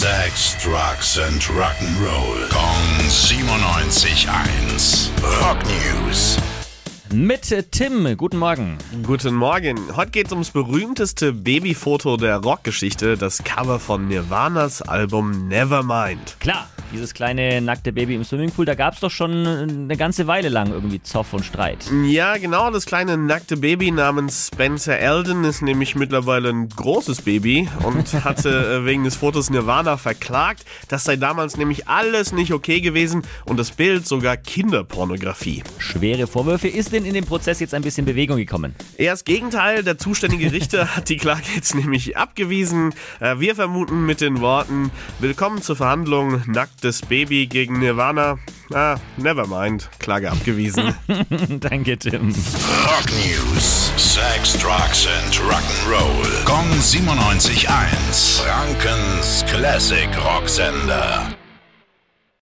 Sex, Drugs and Rock'n'Roll. Kong 97.1. Rock News. Mit Tim, guten Morgen. Guten Morgen. Heute geht es ums berühmteste Babyfoto der Rockgeschichte, das Cover von Nirvanas Album Nevermind. Klar, dieses kleine nackte Baby im Swimmingpool, da gab es doch schon eine ganze Weile lang irgendwie Zoff und Streit. Ja, genau, das kleine nackte Baby namens Spencer Eldon ist nämlich mittlerweile ein großes Baby und hatte äh, wegen des Fotos Nirvana verklagt. Das sei damals nämlich alles nicht okay gewesen und das Bild sogar Kinderpornografie. Schwere Vorwürfe. Ist denn in dem Prozess jetzt ein bisschen Bewegung gekommen? Eher das Gegenteil. Der zuständige Richter hat die Klage jetzt nämlich abgewiesen. Äh, Wir vermuten mit den Worten: Willkommen zur Verhandlung. Nacktes Baby gegen Nirvana. Ah, nevermind. Klage abgewiesen. Danke, Tim. Rock News. Sex, Drugs and Rock'n'Roll. Kong 97.1. Frankens Classic Rocksender.